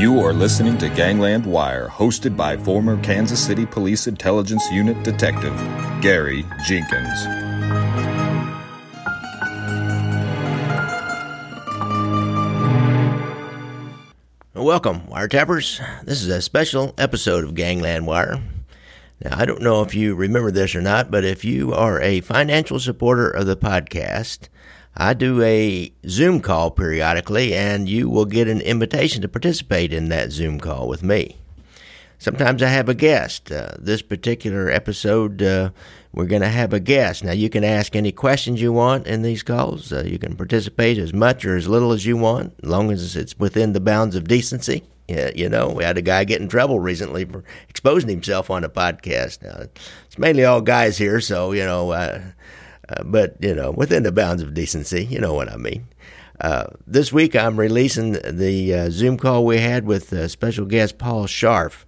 You are listening to Gangland Wire, hosted by former Kansas City Police Intelligence Unit Detective Gary Jenkins. Welcome, wiretappers. This is a special episode of Gangland Wire. Now, I don't know if you remember this or not, but if you are a financial supporter of the podcast, I do a Zoom call periodically, and you will get an invitation to participate in that Zoom call with me. Sometimes I have a guest. Uh, this particular episode, uh, we're going to have a guest. Now, you can ask any questions you want in these calls. Uh, you can participate as much or as little as you want, as long as it's within the bounds of decency. Yeah, you know, we had a guy get in trouble recently for exposing himself on a podcast. Now, it's mainly all guys here, so, you know, uh, but, you know, within the bounds of decency, you know what I mean. Uh, this week, I'm releasing the uh, Zoom call we had with uh, special guest Paul Scharff.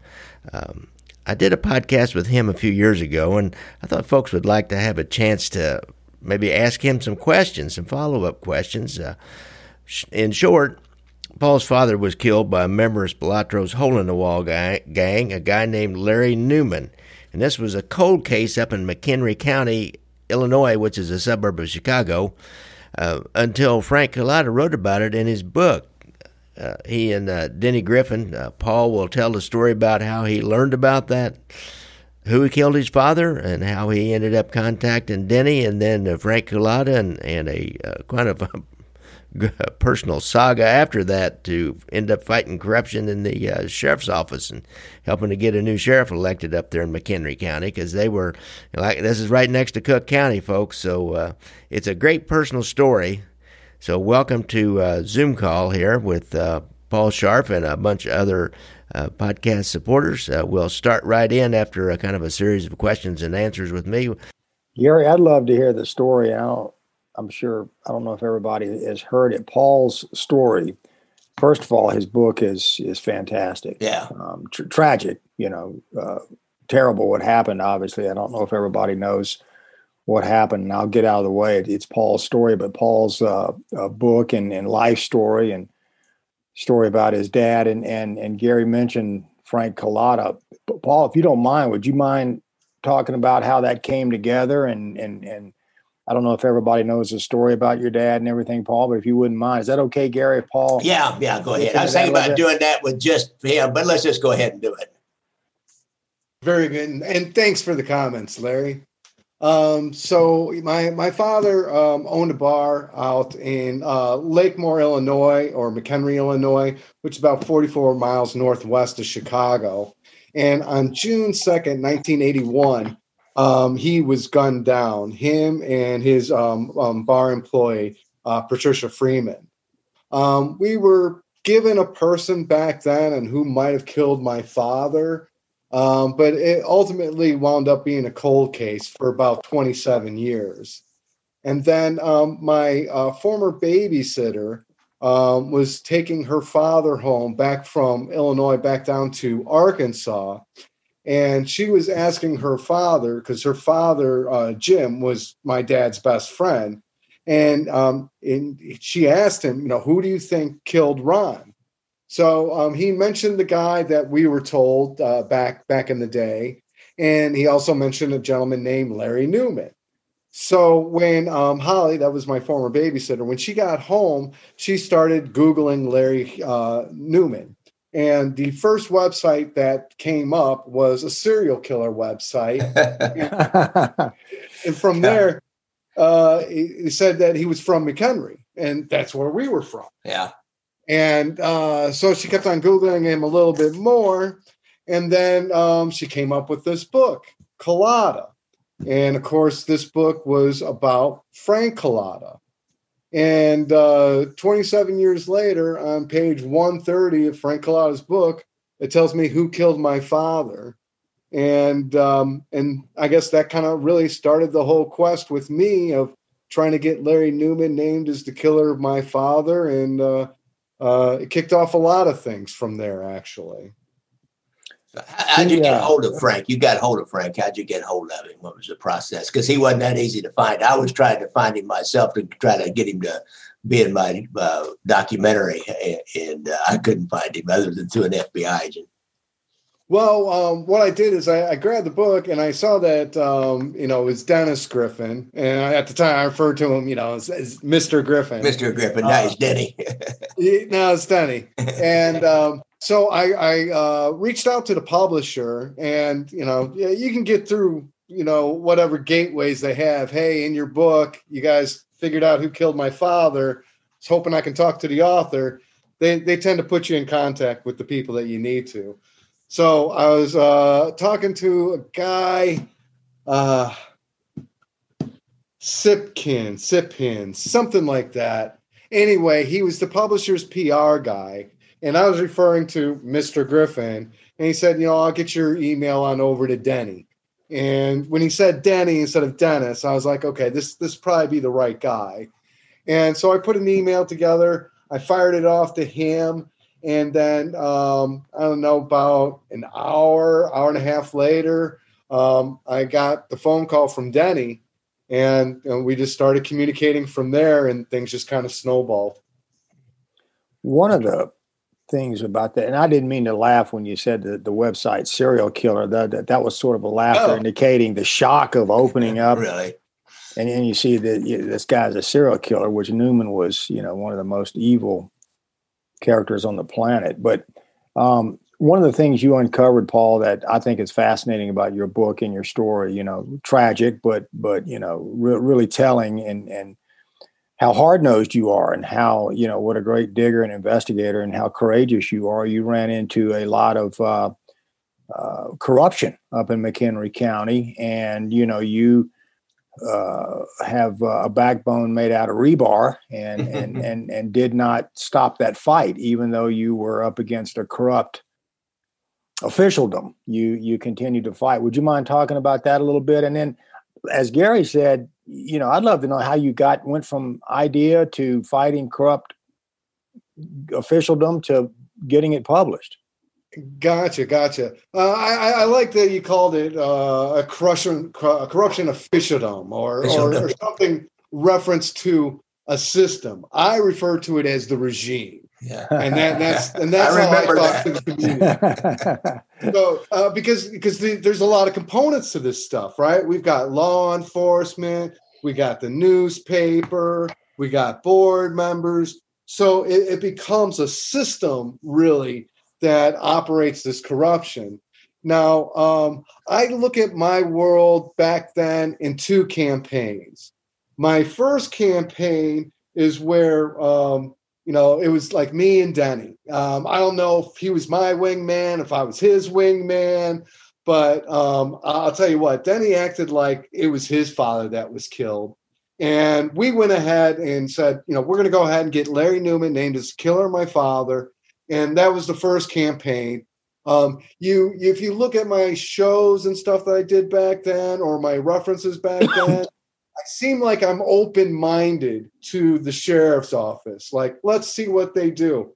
Um, I did a podcast with him a few years ago, and I thought folks would like to have a chance to maybe ask him some questions, some follow up questions. Uh, in short, Paul's father was killed by a member of Spilotro's Hole in the Wall gang, a guy named Larry Newman. And this was a cold case up in McHenry County Illinois, which is a suburb of Chicago, uh, until Frank Cullotta wrote about it in his book. Uh, he and uh, Denny Griffin, uh, Paul will tell the story about how he learned about that, who killed his father, and how he ended up contacting Denny, and then uh, Frank Cullotta, and, and a uh, kind of personal saga after that to end up fighting corruption in the uh, sheriff's office and helping to get a new sheriff elected up there in McHenry County because they were like this is right next to Cook County, folks. So uh, it's a great personal story. So welcome to uh, Zoom call here with uh, Paul Sharp and a bunch of other uh, podcast supporters. Uh, we'll start right in after a kind of a series of questions and answers with me. Gary, I'd love to hear the story. Don't I'm sure I don't know if everybody has heard it. Paul's story. First of all, his book is is fantastic. Yeah, um, tr- tragic. You know, uh, terrible what happened. Obviously, I don't know if everybody knows what happened. And I'll get out of the way. It's Paul's story, but Paul's uh, book and, and life story and story about his dad. And and and Gary mentioned Frank Cullotta. Paul, if you don't mind, would you mind talking about how that came together and and and I don't know if everybody knows the story about your dad and everything, Paul, but if you wouldn't mind, is that okay, Gary? Paul? Yeah, yeah, go ahead. I was thinking about doing that with just him, but let's just go ahead and do it. Very good. And thanks for the comments, Larry. Um, so my my father um, owned a bar out in uh, Lakemoor, Illinois, or McHenry, Illinois, which is about 44 miles northwest of Chicago. And on June 2nd, 1981, um, he was gunned down. Him and his um, um, bar employee, uh, Patricia Freeman. Um, we were given a person back then and who might have killed my father, um, but it ultimately wound up being a cold case for about 27 years. And then um, my uh, former babysitter was taking her father home back from Illinois back down to Arkansas and she was asking her father because her father uh, jim was my dad's best friend. And, um, and she asked him you know who do you think killed ron? So um, he mentioned the guy that we were told uh, back back in the day. And he also mentioned a gentleman named larry newman. So when um, holly that was my former babysitter when she got home she started googling larry uh, newman and the first website that came up was a serial killer website. and, from there, uh, he, said that he was from McHenry, and that's where we were from. Yeah. And uh, so she kept on Googling him a little bit more. And then um, she came up with this book, Cullotta. And of course, this book was about Frank Cullotta. And uh, 27 years later, on page 130 of Frank Cullotta's book, it tells me who killed my father. And um, and I guess that kind of really started the whole quest with me of trying to get Larry Newman named as the killer of my father, and uh, uh, it kicked off a lot of things from there. Actually, how'd you get hold of Frank? You got hold of Frank. How'd you get hold of him? What was the process? Because he wasn't that easy to find. I was trying to find him myself to try to get him to be in my uh, documentary, and uh, I couldn't find him other than through an FBI agent. Well, um, what I did is I, I, grabbed the book and I saw that um, you know it was Dennis Griffin, and I, at the time I referred to him, you know, as, as Mr. Griffin. Mr. Griffin, now he's Denny. now it's Denny, and um, so I, I uh, reached out to the publisher, and you know, you can get through you know whatever gateways they have. Hey, in your book, you guys figured out who killed my father. I was hoping I can talk to the author. They they tend to put you in contact with the people that you need to. So I was uh, talking to a guy, uh, Sipkin, Sipin, something like that. Anyway, he was the publisher's PR guy, and I was referring to Mr. Griffin, and he said, "You know, I'll get your email on over to Denny." And when he said Denny instead of Dennis, I was like, "Okay, this this probably be the right guy." And so I put an email together. I fired it off to him and then um, I don't know about an hour, hour and a half later, um, I got the phone call from Denny, and, and we just started communicating from there, and things just kind of snowballed. One of the things about that, and I didn't mean to laugh when you said the, the website serial killer. That, that that was sort of a laughter, oh. indicating the shock of opening up. really. And then you see that you know, this guy's a serial killer, which Newman was, you know, one of the most evil characters on the planet. But um, one of the things you uncovered, Paul, that I think is fascinating about your book and your story, you know, tragic, but but you know, re- really telling and and how hard nosed you are, and how you know what a great digger and investigator, and how courageous you are. You ran into a lot of uh, uh, corruption up in McHenry County, and you know you uh, have uh, a backbone made out of rebar and, and, and, and did not stop that fight, even though you were up against a corrupt officialdom. You, you continued to fight. Would you mind talking about that a little bit? And then, as Gary said, you know, I'd love to know how you got, went from idea to fighting corrupt officialdom to getting it published. Gotcha, gotcha. Uh, I, I like that you called it uh, a corruption, a corruption officialdom, or, or, or something reference to a system. I refer to it as the regime. Yeah, and that, that's and that's I how I talk to the community. so uh, because because the, there's a lot of components to this stuff, right? We've got law enforcement, we got the newspaper, we got board members. So it, it becomes a system, really, that operates this corruption. Now, um, I look at my world back then in two campaigns. My first campaign is where, um, you know, it was like me and Denny. Um, I don't know if he was my wingman, if I was his wingman, but um, I'll tell you what, Denny acted like it was his father that was killed. And we went ahead and said, you know, we're going to go ahead and get Larry Newman named as killer my father and that was the first campaign. Um, you, if you look at my shows and stuff that I did back then, or my references back then, I seem like I'm open minded to the sheriff's office. Like, let's see what they do.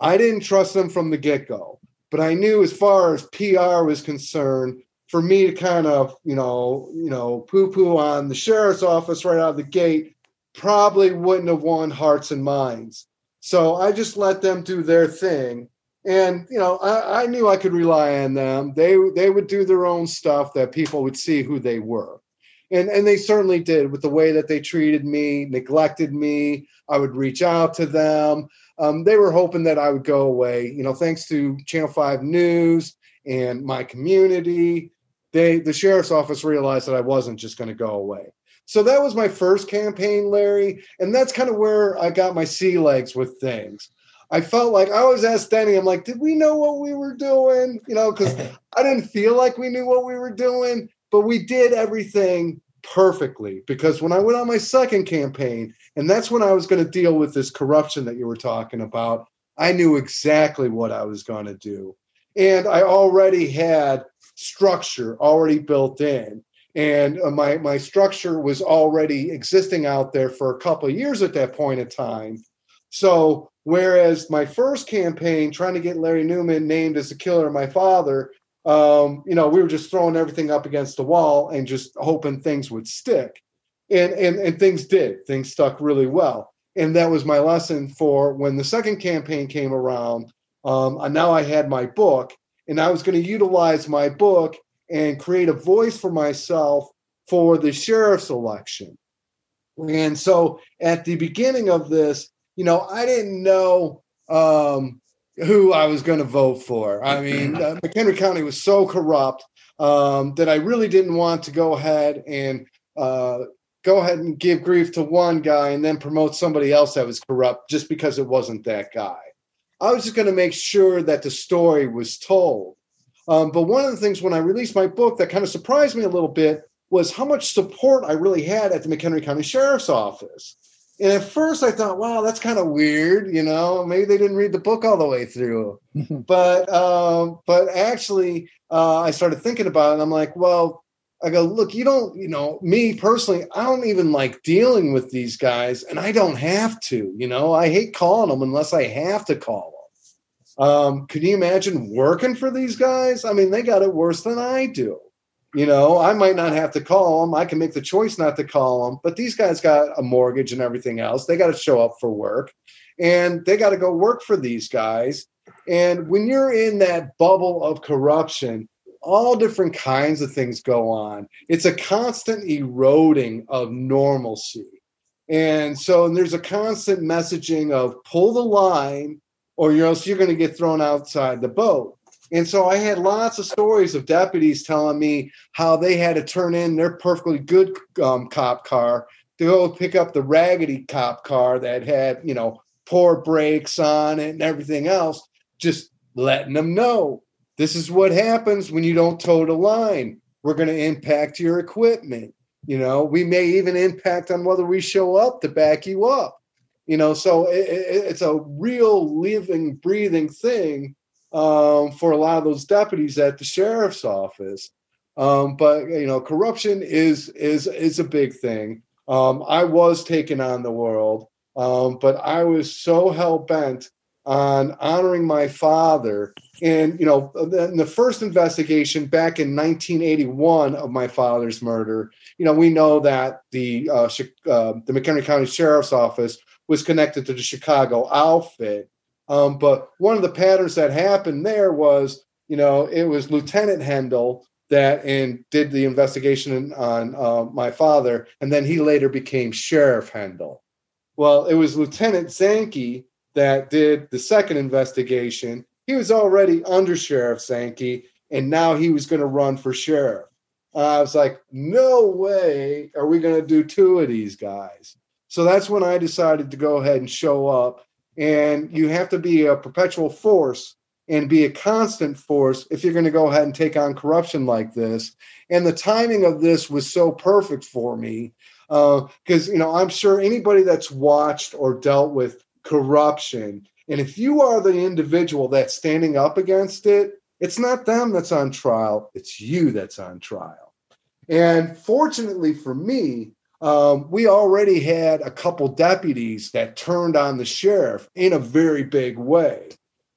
I didn't trust them from the get go, but I knew as far as PR was concerned, for me to kind of, you know, you know, poo poo on the sheriff's office right out of the gate probably wouldn't have won hearts and minds. So I just let them do their thing. And you know, I, I knew I could rely on them. They they would do their own stuff that people would see who they were. And and they certainly did with the way that they treated me, neglected me. I would reach out to them. Um, they were hoping that I would go away. You know, thanks to Channel Five News and my community, they the sheriff's office realized that I wasn't just going to go away. So that was my first campaign, Larry. And that's kind of where I got my sea legs with things. I felt like I always asked Denny, I'm like, did we know what we were doing? You know, because I didn't feel like we knew what we were doing, but we did everything perfectly. Because when I went on my second campaign, and that's when I was going to deal with this corruption that you were talking about, I knew exactly what I was going to do. And I already had structure already built in and uh, my my structure was already existing out there for a couple of years at that point in time So whereas my first campaign, trying to get Larry Newman named as the killer of my father, um, you know, we were just throwing everything up against the wall and just hoping things would stick. And and and things did. Things stuck really well. And that was my lesson for when the second campaign came around. Um, and now I had my book, and I was going to utilize my book and create a voice for myself for the sheriff's election. And so at the beginning of this, you know, I didn't know um, who I was going to vote for. I mean, uh, McHenry County was so corrupt um, that I really didn't want to go ahead and uh, go ahead and give grief to one guy and then promote somebody else that was corrupt just because it wasn't that guy. I was just going to make sure that the story was told. Um, but one of the things when I released my book that kind of surprised me a little bit was how much support I really had at the McHenry County Sheriff's Office. And at first I thought, wow, that's kind of weird, you know, maybe they didn't read the book all the way through. but um, but actually uh, I started thinking about it and I'm like, well, I go, look, you don't, you know, me personally, I don't even like dealing with these guys and I don't have to, you know, I hate calling them unless I have to call them. Um, can you imagine working for these guys? I mean, they got it worse than I do. You know, I might not have to call them. I can make the choice not to call them, but these guys got a mortgage and everything else. They got to show up for work and they got to go work for these guys. And when you're in that bubble of corruption, all different kinds of things go on. It's a constant eroding of normalcy. And so and there's a constant messaging of pull the line or else you're going to get thrown outside the boat. And so I had lots of stories of deputies telling me how they had to turn in their perfectly good um, cop car to go pick up the raggedy cop car that had, you know, poor brakes on it and everything else, just letting them know this is what happens when you don't toe the line. We're going to impact your equipment. You know, we may even impact on whether we show up to back you up. You know, so it, it, it's a real living, breathing thing um, for a lot of those deputies at the sheriff's office. Um, but you know, corruption is is is a big thing. Um, I was taking on the world, um, but I was so hell bent on honoring my father. And, you know, in the first investigation back in 1981 of my father's murder, you know, we know that the uh, uh, the McHenry County Sheriff's Office was connected to the Chicago outfit. Um, but one of the patterns that happened there was, you know, it was Lieutenant Hendel that and did the investigation on uh, my father, and then he later became Sheriff Hendel. Well, it was Lieutenant Zinke that did the second investigation, he was already under Sheriff Zinke, and now he was going to run for sheriff. Uh, I was like, no way are we going to do two of these guys. So that's when I decided to go ahead and show up. And you have to be a perpetual force and be a constant force if you're going to go ahead and take on corruption like this. And the timing of this was so perfect for me because uh, you know I'm sure anybody that's watched or dealt with corruption. And if you are the individual that's standing up against it, it's not them that's on trial, it's you that's on trial. And fortunately for me, um, we already had a couple deputies that turned on the sheriff in a very big way.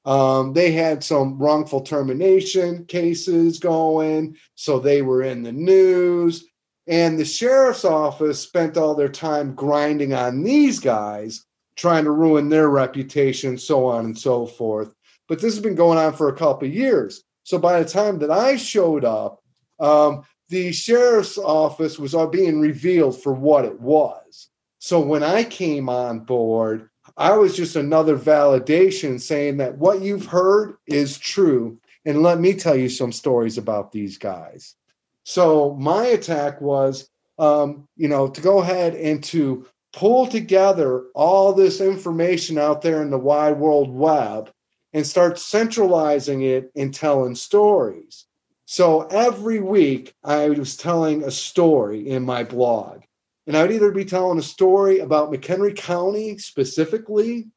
Um, they had some wrongful termination cases going, so they were in the news. And the sheriff's office spent all their time grinding on these guys trying to ruin their reputation, so on and so forth. But this has been going on for a couple years. So by the time that I showed up, um, the sheriff's office was all being revealed for what it was. So when I came on board, I was just another validation saying that what you've heard is true. And let me tell you some stories about these guys. So my attack was, um, you know, to go ahead and to pull together all this information out there in the wide world web and start centralizing it and telling stories. So every week I was telling a story in my blog. And I would either be telling a story about McHenry County specifically,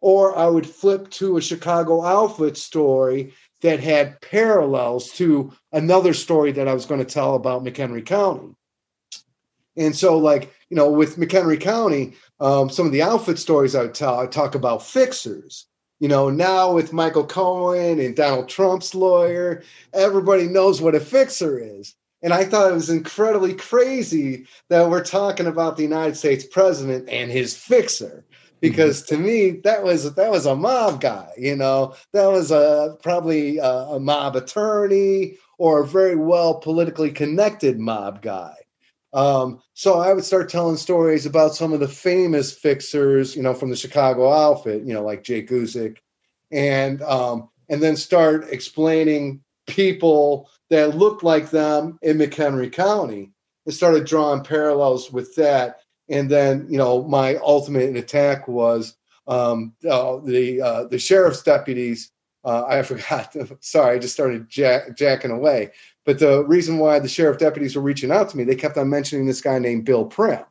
or I would flip to a Chicago outfit story that had parallels to another story that I was going to tell about McHenry County. And so, like, you know, with McHenry County, um, some of the outfit stories I would tell, I talk about fixers. You know, now with Michael Cohen and Donald Trump's lawyer, everybody knows what a fixer is. And I thought it was incredibly crazy that we're talking about the United States president and his fixer. Mm-hmm. Because to me that was that was a mob guy you know? That was a probably a, a, mob attorney or a very well politically connected mob guy um, so i would start telling stories about some of the famous fixers you know from the chicago outfit you know like jake guzik and um, and then start explaining people that looked like them in mchenry county and started drawing parallels with that and then you know my ultimate attack was um, uh, the uh, the sheriff's deputies. Uh, I forgot. Sorry, I just started jack, jacking away. But the reason why the sheriff deputies were reaching out to me, they kept on mentioning this guy named Bill Prim,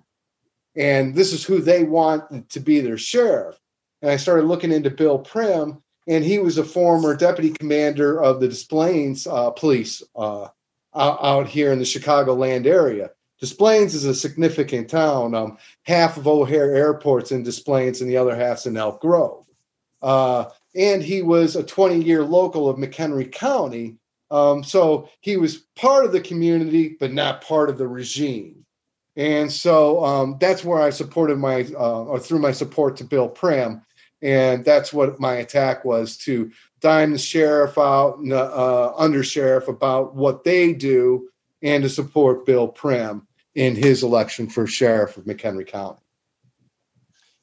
and this is who they want to be their sheriff. And I started looking into Bill Prim, and he was a former deputy commander of the Des Plaines uh, police uh, out here in the Chicagoland area. Des Plaines is a significant town. Um, half of O'Hare Airport's in Des Plaines and the other half's in Elk Grove. Uh, and he was a 20 year local of McHenry County. Um, so he was part of the community, but not part of the regime. And so um, that's where I supported my, uh, or through my support to Bill Prim. And that's what my attack was to dime the sheriff out, and uh, under sheriff about what they do and to support Bill Prim in his election for sheriff of McHenry County.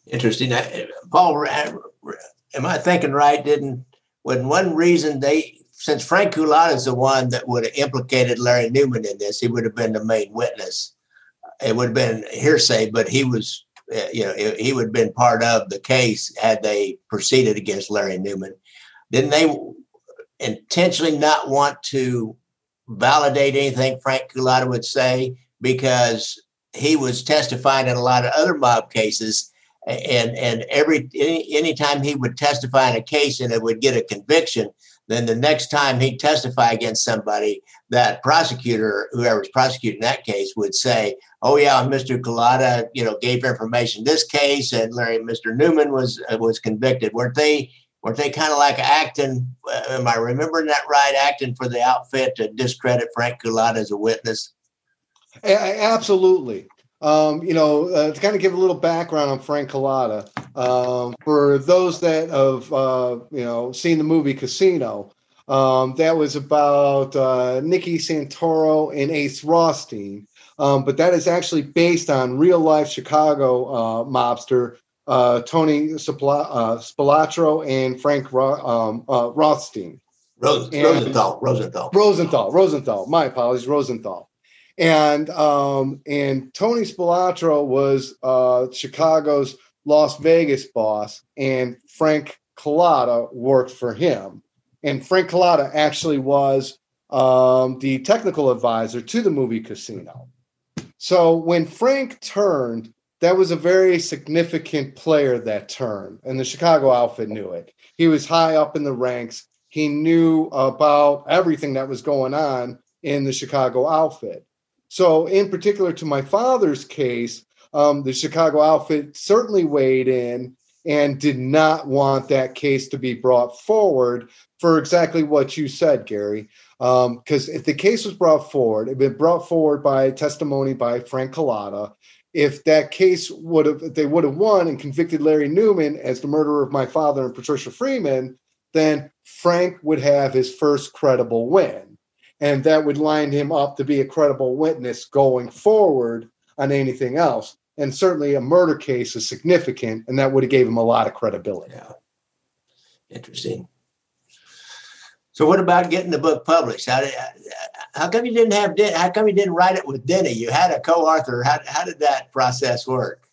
Interesting. Paul, am I thinking right? Didn't when one reason they since Frank Cullotta is the one that would have implicated Larry Newman in this, he would have been the main witness. It would have been hearsay, but he was, uh, you know, he would have been part of the case had they proceeded against Larry Newman. Didn't they intentionally not want to validate anything Frank Cullotta would say because he was testifying in a lot of other mob cases and and every any anytime he would testify in a case and it would get a conviction then the next time he'd testify against somebody that prosecutor whoever's prosecuting that case would say oh yeah mr Cullotta, you know gave information this case and larry mr newman was uh, was convicted weren't they weren't they kind of like acting uh, am i remembering that right acting for the outfit to discredit frank Cullotta as a witness Absolutely. Um, you know, uh, to kind of give a little background on Frank Cullotta, um, for those that have, uh, you know, seen the movie Casino, um, that was about uh, Nicky Santoro and Ace Rothstein. Um, but that is actually based on real life Chicago uh, mobster uh, Tony uh, Spilotro and Frank Ro- um, Rothstein. And Rosenthal. Rosenthal. Rosenthal. Rosenthal. My apologies. Rosenthal and um, and Tony Spilotro was uh, Chicago's Las Vegas boss, and Frank Cullotta worked for him. And Frank Cullotta actually was um, the technical advisor to the movie Casino. So when Frank turned, that was a very significant player that turned, and the Chicago outfit knew it. He was high up in the ranks. He knew about everything that was going on in the Chicago outfit. So, in particular, to my father's case, um, the Chicago outfit certainly weighed in and did not want that case to be brought forward for exactly what you said, Gary. Because um, if the case was brought forward, it had been brought forward by testimony by Frank Cullotta. If that case would have, they would have won and convicted Larry Newman as the murderer of my father and Patricia Freeman, then Frank would have his first credible win and that would line him up to be a credible witness going forward on anything else. And certainly a murder case is significant, and that would have gave him a lot of credibility. Yeah. Interesting. So, what about getting the book published? How did, how come you didn't have how come you didn't write it with Denny? You had a co-author. How, how did that process work?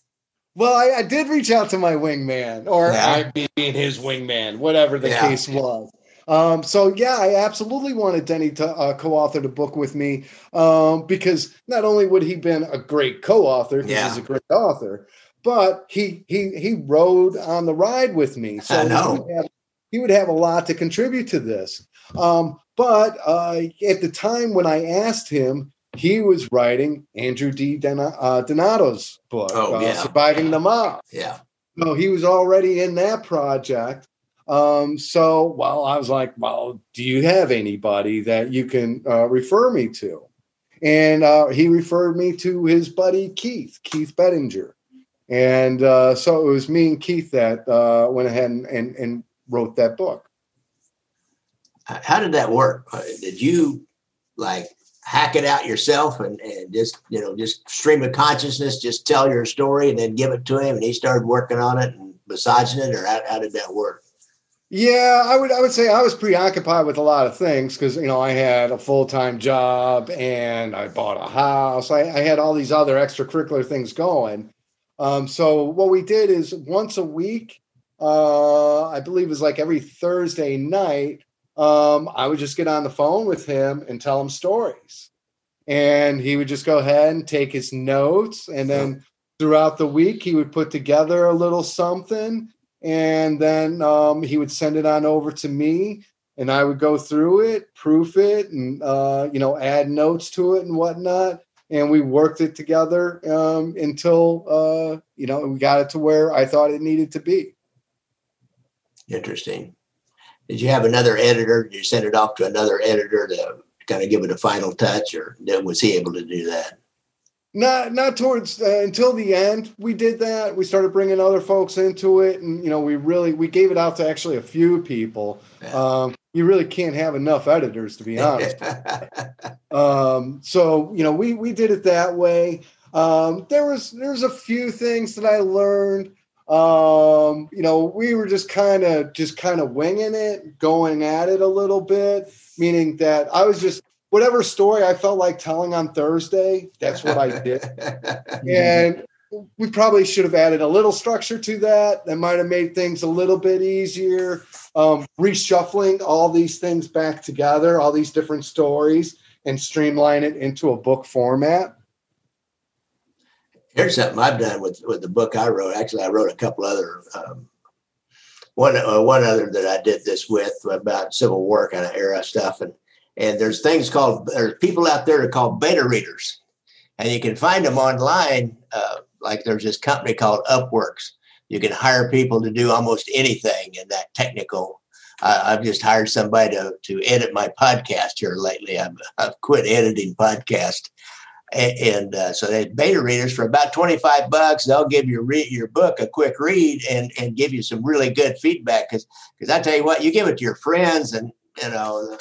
Well, I, I did reach out to my wingman, or yeah. I being his wingman, whatever the yeah. case was. Um, so yeah, I absolutely wanted Denny to uh, co-author the book with me um, because not only would he been a great co-author, yeah. he's a great author, but he he he rode on the ride with me. So He would, have, he would have a lot to contribute to this. Um, but uh, at the time when I asked him, he was writing Andrew D. uh, Donato's book, oh, uh, yeah. Surviving the Mob. Yeah. So he was already in that project. Um, so, well, I was like, well, do you have anybody that you can uh, refer me to? And uh, he referred me to his buddy Keith, Keith Bettinger. And uh, so it was me and Keith that uh, went ahead and, and, and wrote that book. How did that work? Uh, did you like hack it out yourself and, and just, you know, just stream of consciousness, just tell your story and then give it to him and he started working on it and massaging it or how, how did that work? Yeah, I would I would say I was preoccupied with a lot of things because you know I had a full time job and I bought a house. I, I, had all these other extracurricular things going. Um, so what we did is once a week, uh, I believe it was like every Thursday night, um, I would just get on the phone with him and tell him stories, and he would just go ahead and take his notes, and then throughout the week he would put together a little something and then um, he would send it on over to me and i would go through it proof it and uh, you know add notes to it and whatnot. And we worked it together um, until uh, you know we got it to where i thought it needed to be. Interesting. Did you have another editor? Did you send it off to another editor to kind of give it a final touch or was he able to do that not not towards uh, until the end we did that. We started bringing other folks into it and you know we really we gave it out to actually a few people. Um, you really can't have enough editors to be honest. Um, so you know we we did it that way. Um, there was there's a few things that i learned. Um, you know we were just kind of just kind of winging it going at it a little bit meaning that i was just whatever story I felt like telling on Thursday, that's what I did. and we probably should have added a little structure to that. That might have made things a little bit easier. Um, reshuffling all these things back together, all these different stories, and streamline it into a book format. Here's something I've done with with the book I wrote. Actually, I wrote a couple other. Um, one uh, one other that I did this with about Civil War kind of era stuff, and and there's things called, there's people out there that are called beta readers. And you can find them online. Uh, like there's this company called Upworks. You can hire people to do almost anything in that technical. Uh, I've just hired somebody to, to edit my podcast here lately. I've, I've quit editing podcast. And, uh, so they beta readers for about 25 bucks. They'll give your re- your book a quick read and, and give you some really good feedback. Because I tell you what, you give it to your friends and you know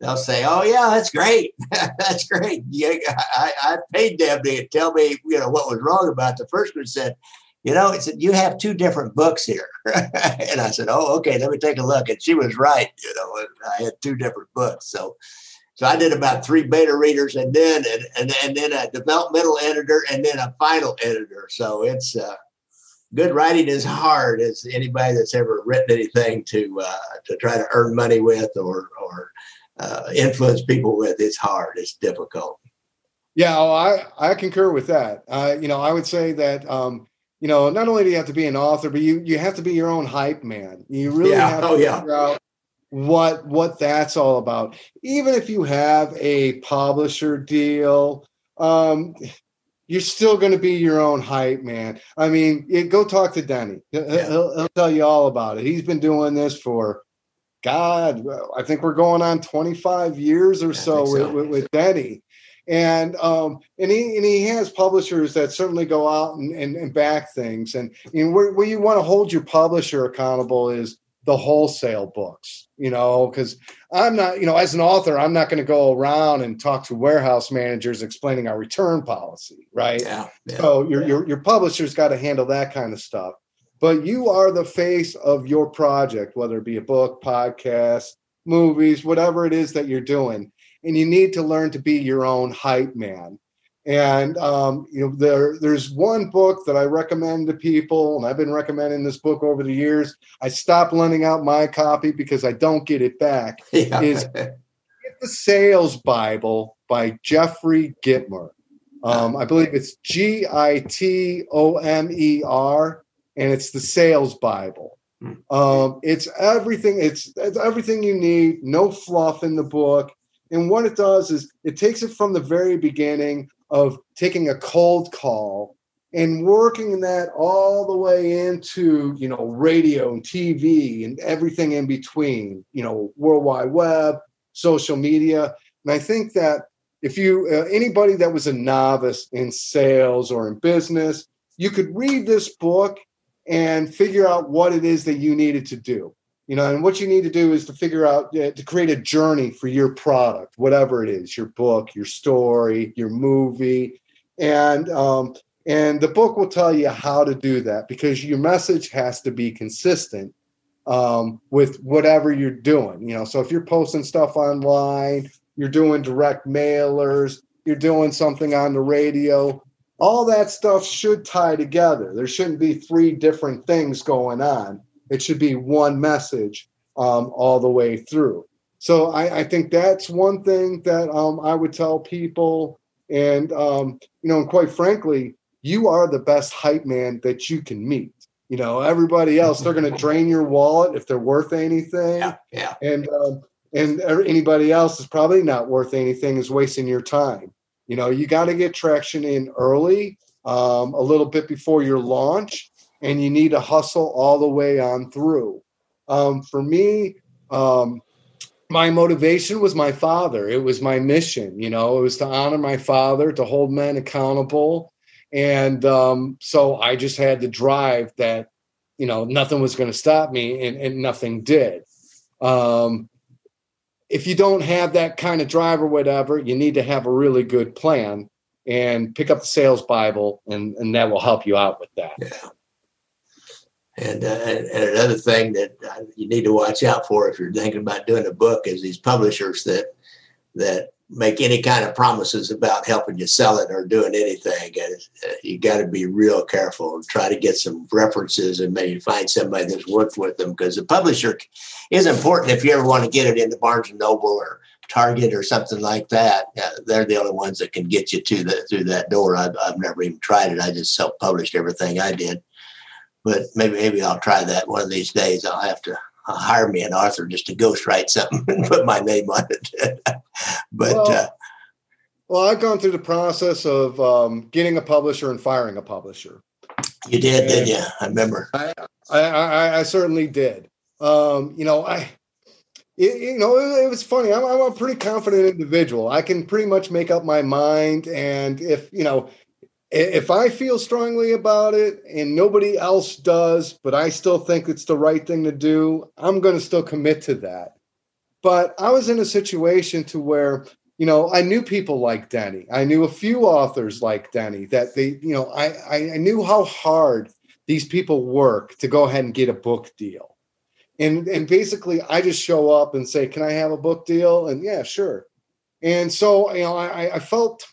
they'll say, "Oh yeah, that's great, that's great." Yeah, I, I paid them to tell me, you know, what was wrong about the first one. Said, you know, it said you have two different books here, and I said, "Oh, okay, let me take a look." And she was right. You know, I had two different books, so. So I did about three beta readers, and then and, and, and then a developmental editor, and then a final editor. So it's uh, good writing is hard as anybody that's ever written anything to uh, to try to earn money with or or uh, influence people with. It's hard. It's difficult. Yeah, oh, I I concur with that. Uh, you know, I would say that um, you know not only do you have to be an author, but you you have to be your own hype man. You really yeah. have to oh, figure yeah. out what what that's all about. Even if you have a publisher deal, um, you're still going to be your own hype man. I mean, go talk to Denny. He'll, he'll, he'll tell you all about it. He's been doing this for God, I think we're going on 25 years or so, so. With, with, Denny. And um, and he and he has publishers that certainly go out and, and, and back things. And, and where, where you want to hold your publisher accountable is the wholesale books, you know, because I'm not, you know, as an author, I'm not going to go around and talk to warehouse managers explaining our return policy, right? Yeah. yeah so your, yeah. your your publisher's got to handle that kind of stuff but you are the face of your project, whether it be a book, podcast, movies, whatever it is that you're doing. And you need to learn to be your own hype man. And um, you know, there there's one book that I recommend to people, and I've been recommending this book over the years. I stopped lending out my copy because I don't get it back. Yeah. Is the Sales Bible by Jeffrey Gitomer. Um, I believe it's G I T O M E R and it's the sales Bible. Hmm. Um, it's everything. It's, it's everything you need. No fluff in the book. And what it does is it takes it from the very beginning of taking a cold call and working that all the way into you know radio and tv and everything in between you know world wide web social media and i think that if you uh, anybody that was a novice in sales or in business you could read this book and figure out what it is that you needed to do you know and what you need to do is to figure out uh, to create a journey for your product whatever it is your book your story your movie and um, and the book will tell you how to do that because your message has to be consistent um, with whatever you're doing. You know, so if you're posting stuff online, you're doing direct mailers, you're doing something on the radio, all that stuff should tie together. There shouldn't be three different things going on. It should be one message um, all the way through. So I, I think that's one thing that um, I would tell people. And, um, you know, and quite frankly, you are the best hype man that you can meet. You know, everybody else, they're going to drain your wallet if they're worth anything. Yeah. yeah. And, um, and anybody else is probably not worth anything is wasting your time. You know, you got to get traction in early, um, a little bit before your launch, and you need to hustle all the way on through. Um, for me, um, my motivation was my father. It was my mission. You know, it was to honor my father, to hold men accountable, and um, so I just had to drive that, you know, nothing was going to stop me, and, and nothing did. Um, if you don't have that kind of drive or whatever, you need to have a really good plan and pick up the sales Bible, and, and that will help you out with that. Yeah. And, uh, and, and another thing that uh, you need to watch out for if you're thinking about doing a book is these publishers that that make any kind of promises about helping you sell it or doing anything. And uh, you got to be real careful and try to get some references and maybe find somebody that's worked with them because the publisher is important if you ever want to get it into Barnes and Noble or Target or something like that. Uh, they're the only ones that can get you to the through that door. I've, I've never even tried it. I just self-published everything I did. But maybe maybe I'll try that one of these days. I'll have to hire me an author just to ghostwrite something and put my name on it. but well, uh, well, I've gone through the process of um, getting a publisher and firing a publisher. You did, and did you? I remember. I, I, I, I certainly did. Um, you know, I, it, you know, it, it was funny. I'm, I'm, a pretty confident individual. I can pretty much make up my mind, and if you know, if I feel strongly about it and nobody else does, but I still think it's the right thing to do, I'm going to still commit to that. But I was in a situation to where, you know, I knew people like Denny. I knew a few authors like Denny that they, you know, I, I knew how hard these people work to go ahead and get a book deal. And, and basically, I just show up and say, Can I have a book deal? And yeah, sure. And so, you know, I, I felt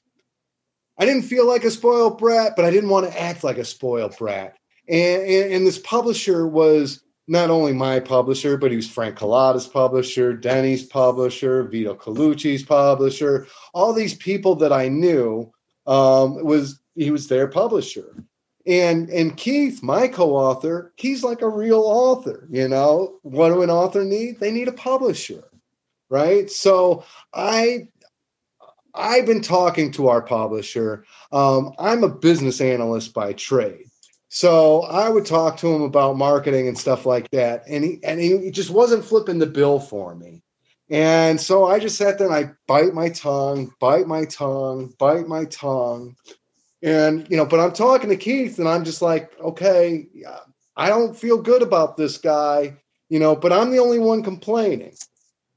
I didn't feel like a spoiled brat, but I didn't want to act like a spoiled brat. And, and, and this publisher was not only my publisher, but he was Frank Cullotta's publisher, Denny's publisher, Vito Colucci's publisher. All these people that I knew um, was he was their publisher. And and Keith, my co-author, he's like a real author. You know, what do an author need? They need a publisher, right? So I I've been talking to our publisher. Um, I'm a business analyst by trade. So I would talk to him about marketing and stuff like that. And he and he just wasn't flipping the bill for me. And so I just sat there and I bite my tongue, bite my tongue, bite my tongue. And you know, but I'm talking to Keith and I'm just like, okay, I don't feel good about this guy, you know, but I'm the only one complaining.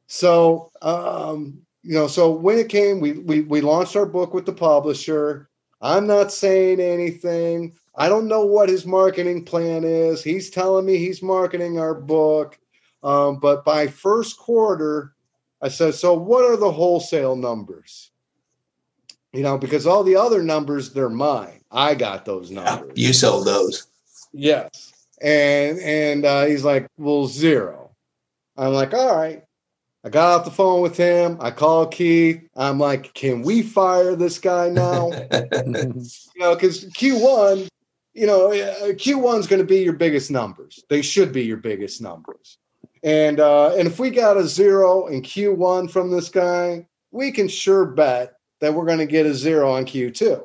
So um, you know, so when it came, we we we launched our book with the publisher. I'm not saying anything. I don't know what his marketing plan is. He's telling me he's marketing our book. Um, but by first quarter, I said, so what are the wholesale numbers? You know, because all the other numbers, they're mine. I got those numbers. Yeah, you sold those. Yes. And and uh, he's like, well, zero. I'm like, all right. I got off the phone with him. I called Keith. I'm like, can we fire this guy now? you know, because Q1, you know, Q1 is going to be your biggest numbers. They should be your biggest numbers. And uh, and if we got a zero in Q1 from this guy, we can sure bet that we're going to get a zero on Q2.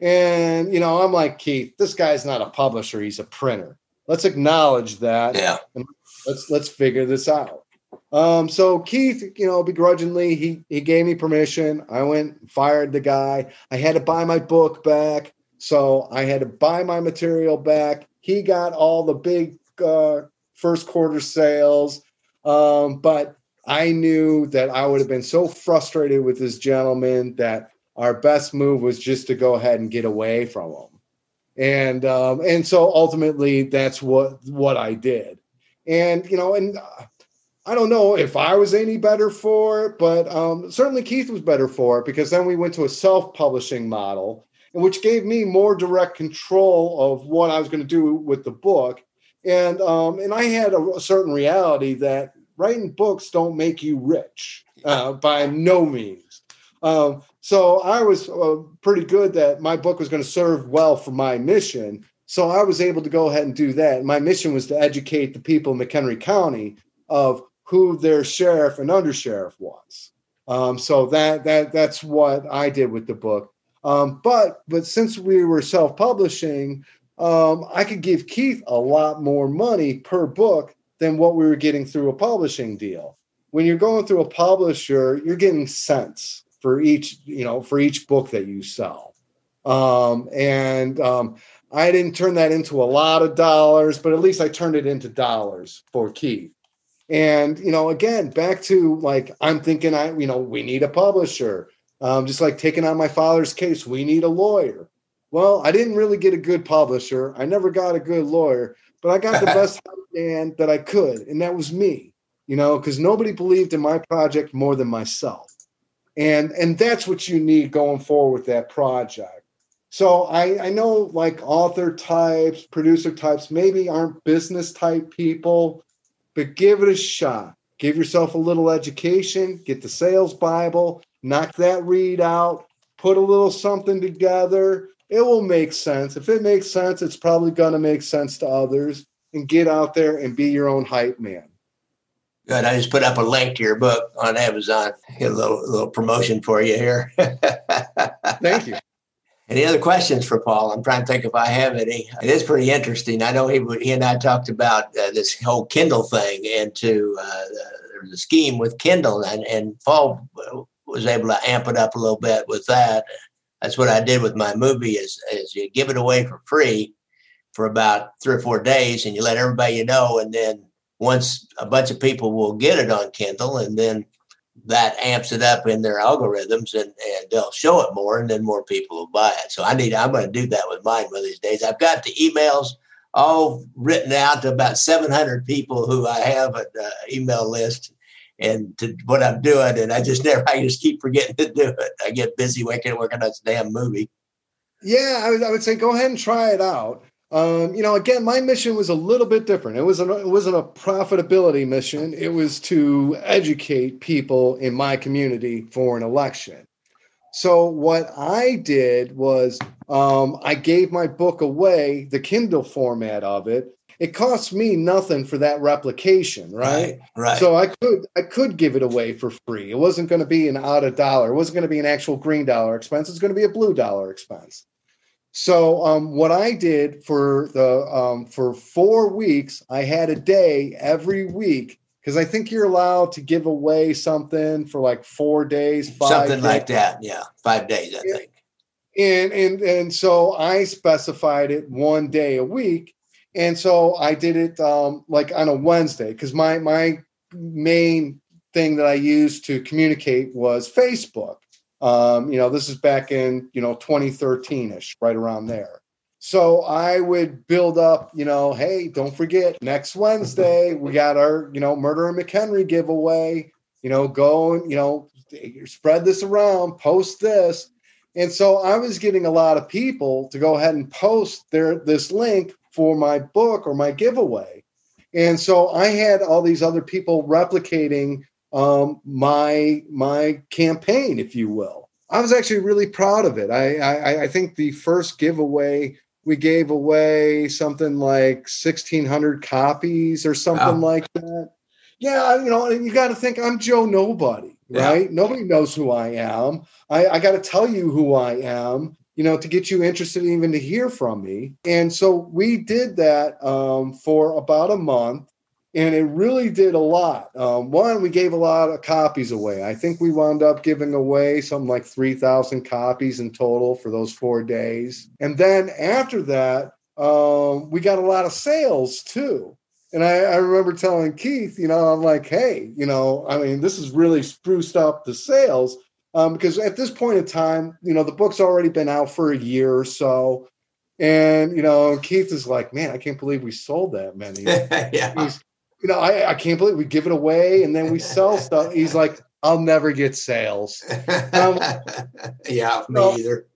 And, you know, I'm like, Keith, this guy's not a publisher, he's a printer. Let's acknowledge that. Yeah. let's let's figure this out. Um, so Keith, you know, begrudgingly, he he gave me permission. I went fired the guy. I had to buy my book back, so I had to buy my material back. He got all the big uh, first quarter sales, um, but I knew that I would have been so frustrated with this gentleman that our best move was just to go ahead and get away from him. And um, and so ultimately, that's what what I did. And you know, and I don't know if I was any better for it, but um, certainly Keith was better for it because then we went to a self-publishing model, which gave me more direct control of what I was going to do with the book. And um, and I had a, certain reality that writing books don't make you rich uh, by no means. Um, so I was uh, pretty good that my book was going to serve well for my mission. So I was able to go ahead and do that. My mission was to educate the people in McHenry County of who their sheriff and undersheriff was. Um, so that that that's what I did with the book. Um, but but since we were self-publishing, um, I could give Keith a lot more money per book than what we were getting through a publishing deal. When you're going through a publisher, you're getting cents for each you know for each book that you sell. Um, and um, I didn't turn that into a lot of dollars, but at least I turned it into dollars for Keith. And, you know, again, back to like, I'm thinking, I, you know, we need a publisher. Um, just like taking on my father's case, we need a lawyer. Well, I didn't really get a good publisher. I never got a good lawyer, but I got the best man that I could, and that was me. You know, because nobody believed in my project more than myself, and and that's what you need going forward with that project. So I, I know like author types, producer types, maybe aren't business type people, but give it a shot. Give yourself a little education, get the sales Bible, knock that read out, put a little something together. It will make sense. If it makes sense, it's probably going to make sense to others. And get out there and be your own hype man. Good. I just put up a link to your book on Amazon. Get a little little promotion for you here. Thank you. Any other questions for Paul? I'm trying to think if I have any. It is pretty interesting. I know he he and I talked about uh, this whole Kindle thing and to uh, the, the scheme with Kindle, and and Paul was able to amp it up a little bit with that. That's what I did with my movie. Is is you give it away for free for about three or four days, and you let everybody you know, and then once a bunch of people will get it on Kindle, and then that amps it up in their algorithms and, and they'll show it more and then more people will buy it. So I need, I'm going to do that with mine one of these days. I've got the emails all written out to about 700 people who I have an uh, email list and to what I'm doing. And I just never, I just keep forgetting to do it. I get busy working, working on this damn movie. Yeah, I would, I would say go ahead and try it out. Um, you know, again, my mission was a little bit different. It wasn't it wasn't a profitability mission. It was to educate people in my community for an election. So what I did was um, I gave my book away, the Kindle format of it. It cost me nothing for that replication, right? Right. right. So I could I could give it away for free. It wasn't going to be an out of dollar. It wasn't going to be an actual green dollar expense. It's going to be a blue dollar expense. So um, what I did for the um, for four weeks, I had a day every week because I think you're allowed to give away something for like four days, five something days. like that. Yeah, five days, I think. And and and so I specified it one day a week, and so I did it um, like on a Wednesday because my my main thing that I used to communicate was Facebook. Um, you know, this is back in, you know, 2013 ish, right around there. So I would build up, you know, hey, don't forget next Wednesday, we got our, you know, Murder and McHenry giveaway. You know, go and, you know, spread this around, post this. And so I was getting a lot of people to go ahead and post their this link for my book or my giveaway. And so I had all these other people replicating um, my my campaign, if you will. I was actually really proud of it. I, I, I think the first giveaway we gave away something like sixteen hundred copies or something wow. like that. Yeah, you know, you got to think I'm Joe Nobody. right? Yeah. Nobody knows who I am. I, I got to tell you who I am, you know, to get you interested even to hear from me. And so we did that um, for about a month and it really did a lot. Um, one, we gave a lot of copies away. I think we wound up giving away something like 3,000 copies in total for those four days. And then after that, um, we got a lot of sales too. And I, I, remember telling Keith, you know, I'm like, hey, you know, I mean, this has really spruced up the sales um, because at this point in time, you know, the book's already been out for a year or so. And, you know, Keith is like, man, I can't believe we sold that many. yeah. He's, you know, I, I can't believe we give it away and then we sell stuff. He's like, I'll never get sales. Um, yeah, me so either.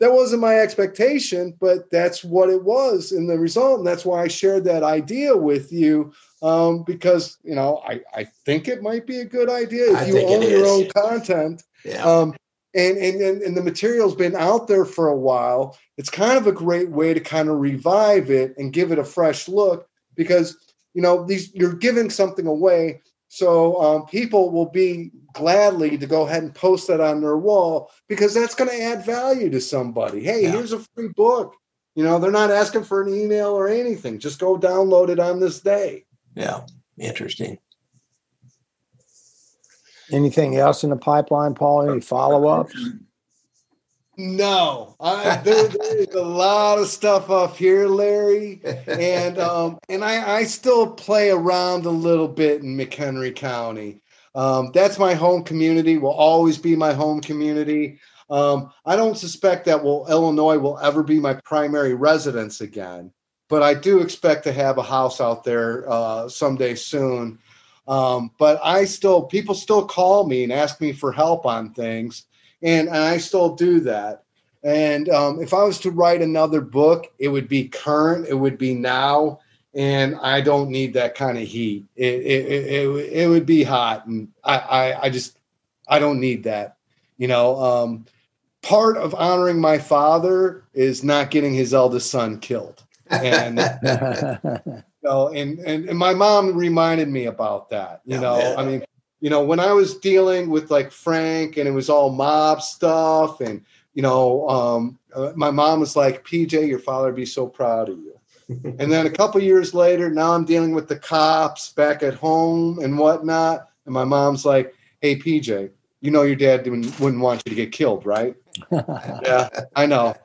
That wasn't my expectation, but that's what it was in the result. And that's why I shared that idea with you. Um, because you know, I, I think it might be a good idea if I you own your own content. Yeah. Um, and, and and the material's been out there for a while. It's kind of a great way to kind of revive it and give it a fresh look because you know these you're giving something away. So um, people will be gladly to go ahead and post that on their wall because that's going to add value to somebody. Hey yeah. here's a free book. You know they're not asking for an email or anything. Just go download it on this day. Yeah interesting. Anything else in the pipeline paul? Any follow-ups no, I, there, there's a lot of stuff up here, Larry, and um, and I, I still play around a little bit in McHenry County. Um, that's my home community. Will always be my home community. Um, I don't suspect that will Illinois will ever be my primary residence again, but I do expect to have a house out there uh, someday soon. Um, but I still people still call me and ask me for help on things and, and I still do that. And um, if I was to write another book, it would be current, it would be now, and I don't need that kind of heat. It it, it, it would be hot, and I, I, I just I don't need that. You know, um, part of honoring my father is not getting his eldest son killed, and. you know, and, and and my mom reminded me about that. You know, I mean, you know, when I was dealing with like Frank and it was all mob stuff, and you know, um, uh, my mom was like, "PJ, your father would be so proud of you." and then a couple years later, now I'm dealing with the cops back at home and whatnot, and my mom's like, "Hey, PJ, you know your dad wouldn't, wouldn't want you to get killed, right?" yeah, I know.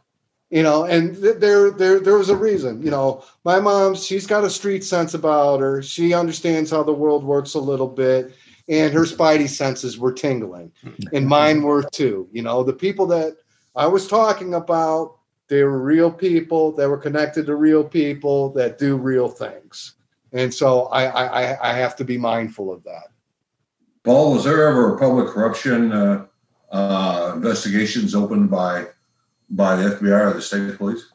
You know, and th- there, there, there was a reason. You know, my mom, she's got a street sense about her. She understands how the world works a little bit and her spidey senses were tingling and mine were too. You know the people that i was talking about they were real people that were connected to real people that do real things. And so i i, I have to be mindful of that. Paul was there ever a public corruption uh, uh, investigations opened by by the fbi or the state police?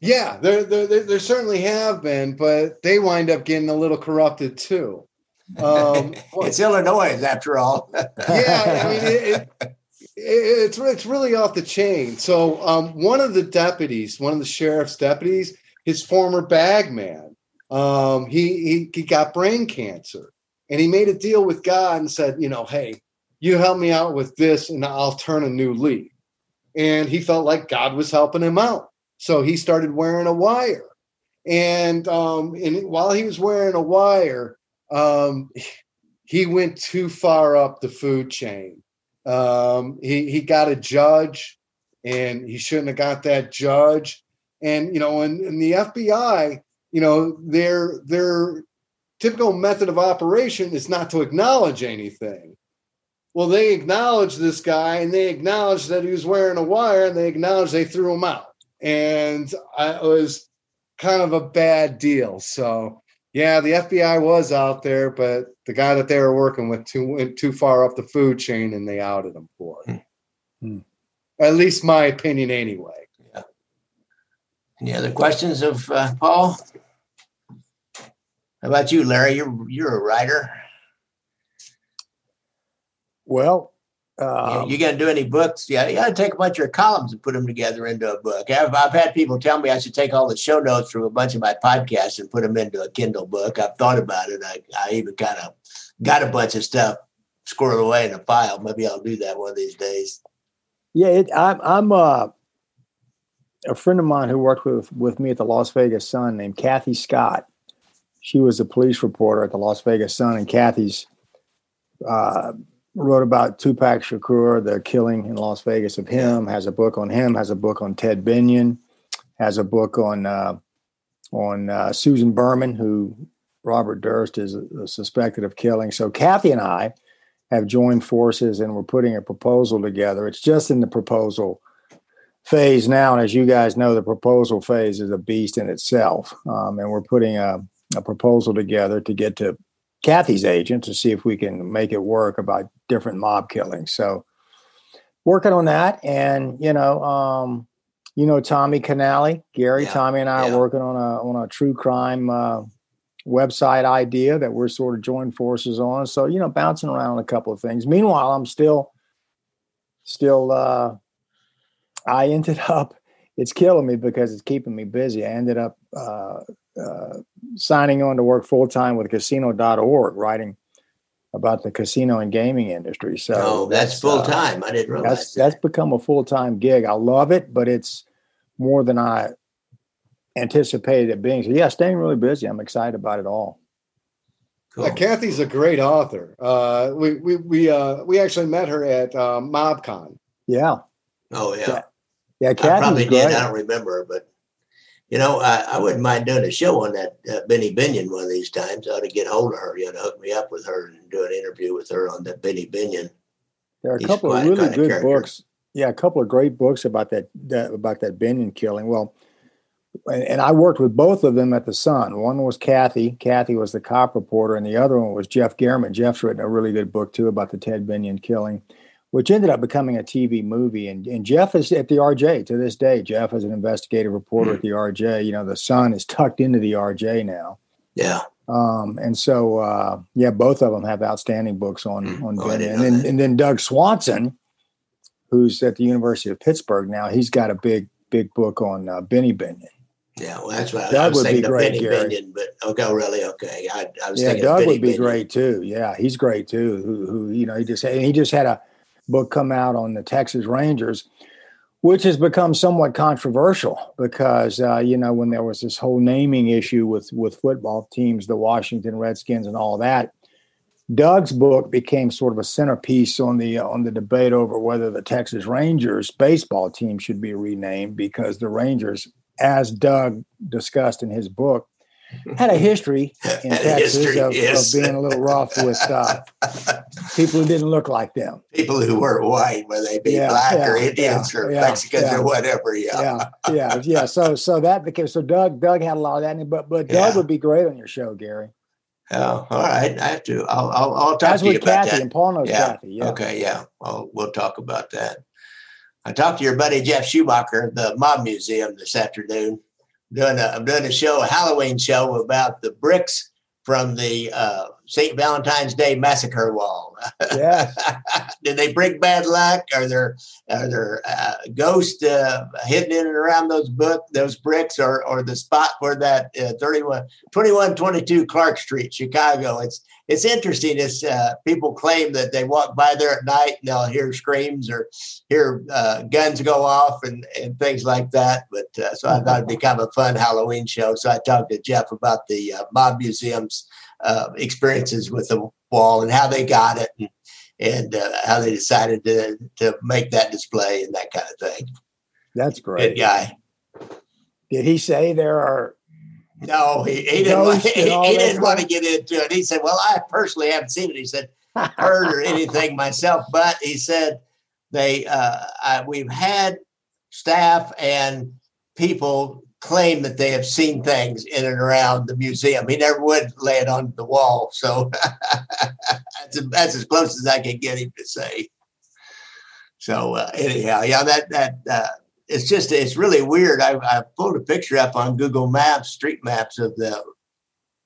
Yeah there, there, there certainly have been but they wind up getting a little corrupted too um, it's Illinois, after all. yeah, I mean, it, it, it's it's really off the chain. So, um, one of the deputies, one of the sheriff's deputies, his former bagman, um, he, he he got brain cancer, and he made a deal with God and said, you know, hey, you help me out with this, and I'll turn a new leaf. And he felt like God was helping him out, so he started wearing a wire. And um, and while he was wearing a wire, um, he went too far up the food chain. Um, he he got a judge, and he shouldn't have got that judge. And you know, in the FBI, you know, their their typical method of operation is not to acknowledge anything. Well, they acknowledged this guy, and they acknowledged that he was wearing a wire, and they acknowledged they threw him out. And I, it was kind of a bad deal. So yeah, the FBI was out there, but the guy that they were working with too went too far up the food chain, and they outed him for it. Hmm. At least my opinion, anyway. Yeah. Any other questions of uh, Paul? How about you, Larry? You're you're a writer. Well, um, you, you got to do any books? Yeah, you got to take a bunch of your columns and put them together into a book. I've, I've had people tell me I should take all the show notes from a bunch of my podcasts and put them into a Kindle book. I've thought about it. I, I even kind of got a bunch of stuff squirreled away in a file. Maybe I'll do that one of these days. Yeah, it, I'm I'm uh, a friend of mine who worked with with me at the Las Vegas Sun named Cathy Scott. She was a police reporter at the Las Vegas Sun, and Cathy's uh, wrote about Tupac Shakur, the killing in Las Vegas of him. Has a book on him. Has a book on Ted Binion. Has a book on uh, on uh, Susan Berman, who Robert Durst is uh, suspected of killing. So Cathy and I have joined forces and we're putting a proposal together. It's just in the proposal phase now. And as you guys know, the proposal phase is a beast in itself. Um, and we're putting a, a proposal together to get to Cathy's agent to see if we can make it work about different mob killings. So working on that. And, you know, um, you know, Tommy Canale, Gary, yeah, Tommy and I yeah. are working on a, on a true crime, uh, website idea that we're sort of joined forces on. So, you know, bouncing around a couple of things. Meanwhile, I'm still, still, uh, I ended up, it's killing me because it's keeping me busy. I ended up uh, uh, signing on to work full time with casino.org, writing about the casino and gaming industry. So oh, that's, that's full time. Uh, I didn't realize that's, that. that's become a full time gig. I love it, but it's more than I anticipated it being. So yeah, staying really busy. I'm excited about it all. Cool. Yeah, Cathy's a great author. Uh, we we we uh, we actually met her at uh, MobCon. Yeah. Oh yeah. Yeah, yeah Cathy I probably did. I don't remember, but you know, I, I wouldn't mind doing a show on that uh, Benny Binion one of these times. I ought to get hold of her, you know, hook me up with her and do an interview with her on that Benny Binion. There are a He's couple of really good books. Yeah, a couple of great books about that, that about that Binion killing. Well, and I worked with both of them at the Sun. One was Cathy. Cathy was the cop reporter, and the other one was Jeff German. Jeff's written a really good book too about the Ted Binion killing, which ended up becoming a TV movie. And, and Jeff is at the RJ to this day. Jeff is an investigative reporter mm. at the RJ. You know, the Sun is tucked into the RJ now. Yeah. Um, and so, uh, yeah, both of them have outstanding books on mm. on oh, And then, and then Doug Swanson, who's at the University of Pittsburgh now, he's got a big big book on uh, Benny Binion. Yeah, well, that's what Doug I was would be great, Benny Binion, but okay, oh, really, okay. I, I was yeah, Doug would be Binion. great too. Yeah, he's great too. Who, who, you know, he just he just had a book come out on the Texas Rangers, which has become somewhat controversial because uh, you know when there was this whole naming issue with with football teams, the Washington Redskins, and all that. Doug's book became sort of a centerpiece on the on the debate over whether the Texas Rangers baseball team should be renamed because the Rangers as Doug discussed in his book, had a history in Texas history, of, yes. of, being a little rough with uh, people who didn't look like them. People who weren't white, whether they be yeah, black yeah, or Indians yeah, or Mexicans or whatever. Yeah. yeah, yeah, yeah. So, so that became so. Doug, Doug had a lot of that, but but Doug would be great on your show, Gary. Oh, all right. I have to. I'll I'll, I'll talk As to you about Cathy, that. And Paul knows yeah. Cathy. Yeah. Okay. Yeah. Well, we'll talk about that. I talked to your buddy Geoff Schumacher at the Mob Museum this afternoon. Doing a, I'm doing a show, a Halloween show about the bricks from the uh, St. Valentine's Day massacre wall. Yeah. Did they bring bad luck? Are there are there uh, ghosts uh, hidden in and around those book those bricks, or or the spot where that uh, 31, 2122 Clark Street, Chicago? It's it's interesting. It's uh, people claim that they walk by there at night and they'll hear screams or hear uh, guns go off and, and things like that. But uh, so I thought it'd be kind of a fun Halloween show. So I talked to Geoff about the uh, mob museum's uh, experiences with the wall and how they got it and, and uh, how they decided to to make that display and that kind of thing. That's great. Good guy. Did he say there are no, he, he didn't. Want, he, he didn't want to get into it. He said, "Well, I personally haven't seen it." He said, "Heard or anything myself," but he said they uh, I, we've had staff and people claim that they have seen things in and around the museum. He never would lay it on the wall, so that's, that's, as close as I can get him to say. So uh, anyhow, yeah, that that uh, it's just it's really weird. I, I pulled a picture up on Google Maps, street maps of the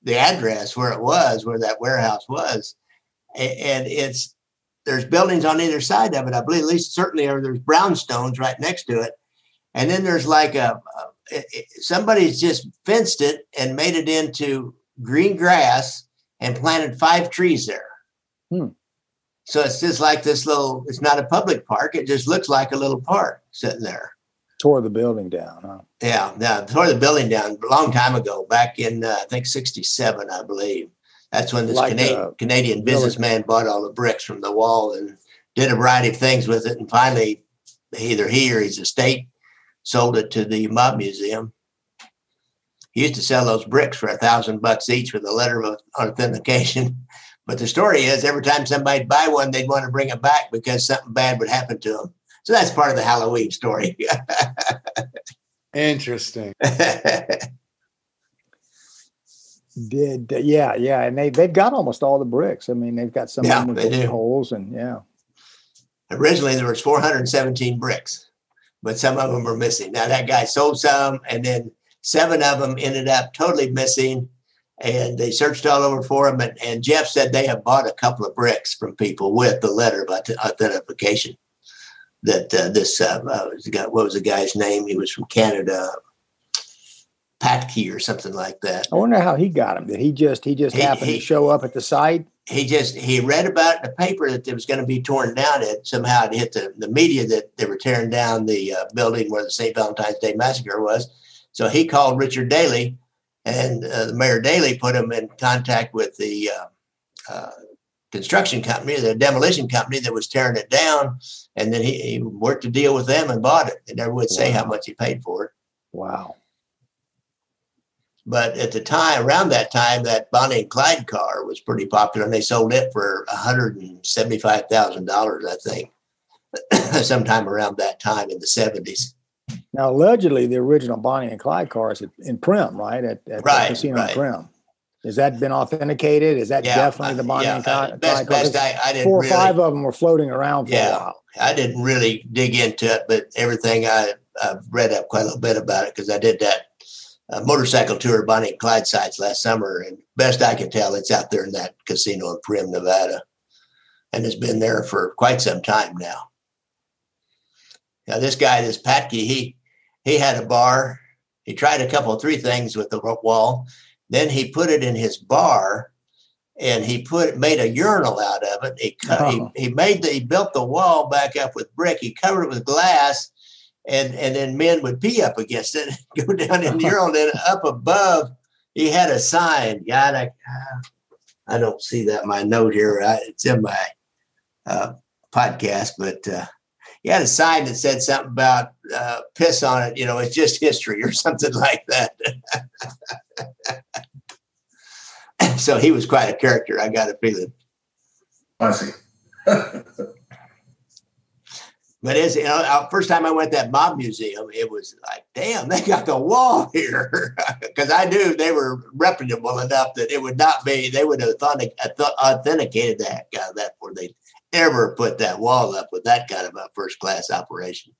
the address where it was, where that warehouse was, and it's there's buildings on either side of it. I believe at least certainly or there's brownstones right next to it, and then there's like a, a somebody's just fenced it and made it into green grass and planted five trees there. Hmm. So it's just like this little. It's not a public park. It just looks like a little park sitting there. Tore the building down, huh? Yeah, yeah, tore the building down a long time ago, back in uh, I think '67, I believe. That's when this Like, Canadian, uh, Canadian businessman bought all the bricks from the wall and did a variety of things with it, and finally, either he or his estate sold it to the mob museum. He used to sell those bricks for a thousand bucks each with a letter of authentication. But the story is, every time somebody'd buy one, they'd want to bring it back because something bad would happen to them. So that's part of the Halloween story. Interesting. Did yeah, yeah, and they they've got almost all the bricks. I mean, they've got some Yeah, of them they with do. holes, and yeah, originally there was 417 bricks but some of them were missing. Now that guy sold some and then seven of them ended up totally missing and they searched all over for them and, and Geoff said they have bought a couple of bricks from people with the letter of authentication that uh, this uh, uh, what was the guy's name? He was from canada Patke or something like that I wonder how he got them. Did he just he just He- happened he- to show up at the site? he just he read about in the paper that it was going to be torn down. It somehow it hit the, the media that they were tearing down the uh, building where the St. Valentine's Day massacre was. So he called Richard Daley, and uh, the Mayor Daley put him in contact with the uh, uh, construction company, the demolition company that was tearing it down, and then he, he worked a deal with them and bought it. They never would say how much he paid for it. Wow. But at the time, around that time, that Bonnie and Clyde car was pretty popular, and they sold it for one hundred and seventy-five thousand dollars, I think, sometime around that time in the seventies. Now, allegedly, the original Bonnie and Clyde car is in Primm, right? At, at Right, the casino right. in Primm. Has that been authenticated? Is that Yeah, definitely the Bonnie yeah, and Clyde? uh, best, Clyde car? best I, I didn't Four or really, five of them were floating around for Yeah. a while. I didn't really dig into it, but everything I I've read up quite a little bit about it because I did that uh, motorcycle tour of Bonnie and Clyde sites last summer, and best I can tell, it's out there in that casino in Primm, Nevada, and it's been there for quite some time now. Now this guy, this Patke, he he had a bar. He tried a couple of three things with the wall. Then he put it in his bar, and he put made a urinal out of it. He cut, Oh. he, he made the he built the wall back up with brick. He covered it with glass, and and then men would pee up against it, go down in the urinal. Then up above, he had a sign. God, I I don't see that in my note here. I, it's in my uh, podcast, but uh, he had a sign that said something about uh, piss on it. You know, it's just history or something like that. so he was quite a character. I got a feeling. I see. But as you know, uh, first time I went to that mob museum, it was like, damn, they got the wall here, because I knew they were reputable enough that it would not be. They would have authentic, authenticated that heck out of that before they ever put that wall up with that kind of a first class operation.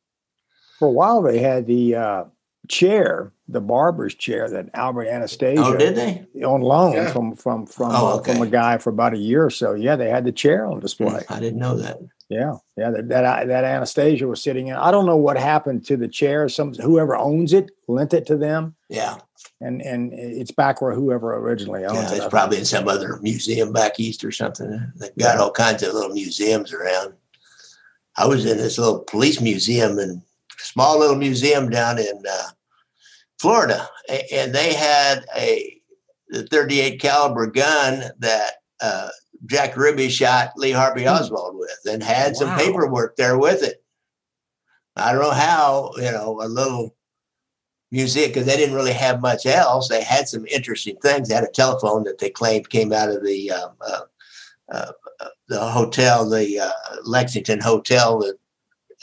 For a while, they had the uh, chair, the barber's chair that Albert Anastasia Oh, did they? on loan Yeah. from from from Oh, uh, from a guy for about a year or so. Yeah, they had the chair on display. I didn't know that. Yeah, yeah. That that, that Anastasia was sitting in. I don't know what happened to the chair. Some whoever owns it lent it to them, Yeah, and and it's back where whoever originally owns yeah it. it's probably in some other museum back east or something. They've got all kinds of little museums around. I was in this little police museum and small little museum down in uh, Florida, and they had a the 38 caliber gun that uh, Jack Ruby shot Lee Harvey Oswald with, and had some paperwork there with it. I don't know how, you know, a little museum because they didn't really have much else. They had some interesting things. They had a telephone that they claimed came out of the um, uh, uh, uh, the hotel, the uh, Lexington Hotel that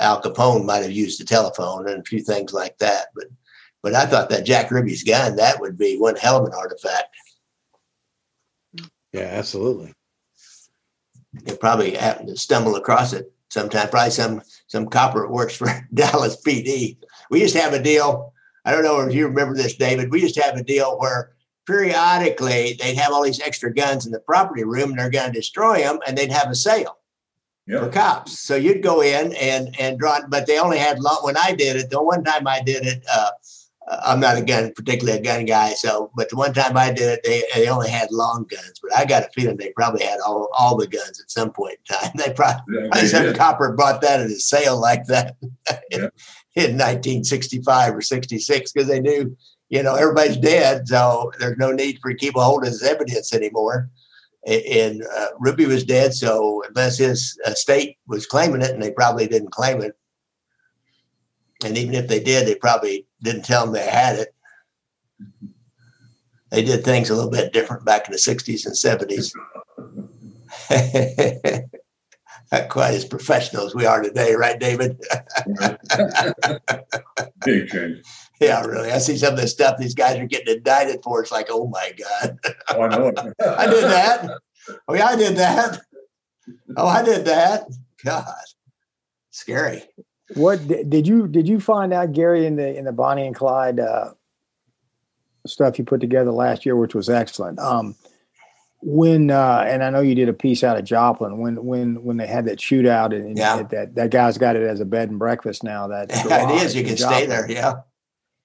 Al Capone might have used the telephone and a few things like that. But but I thought that Jack Ruby's gun that would be one hell of an artifact. Yeah, absolutely. They probably happened to stumble across it sometime. Probably some some copper works for Dallas PD. We used to have a deal. I don't know if you remember this, David. We used to have a deal where periodically they'd have all these extra guns in the property room and they're going to destroy them, and they'd have a sale for cops. So you'd go in and and draw, but they only had long. When I did it, the one time I did it, uh, I'm not a gun, particularly a gun guy. So, but the one time I did it, they, they only had long guns, but I got a feeling they probably had all, all the guns at some point in time. They probably, yeah, some copper bought that at a sale like that in, yeah. in 1965 or 66 because they knew, you know, everybody's dead. So there's no need for keep a hold of his evidence anymore. And uh, Ruby was dead. So unless his estate was claiming it, and they probably didn't claim it, and even if they did, they probably didn't tell them they had it. They did things a little bit different back in the 60s and 70s. Not quite as professional as we are today, right, David? Big change. Yeah, really. I see some of the stuff these guys are getting indicted for. It's like, oh my God. Oh, I know. I did that. Oh, yeah, I did that. Oh, I did that. God, scary. What did you did you find out, Gary, in the in the Bonnie and Clyde uh, stuff you put together last year, which was excellent. Um, when uh, and I know you did a piece out of Joplin when when when they had that shootout and, yeah. that that guy's got it as a bed and breakfast now. That it is. You can stay there. Yeah.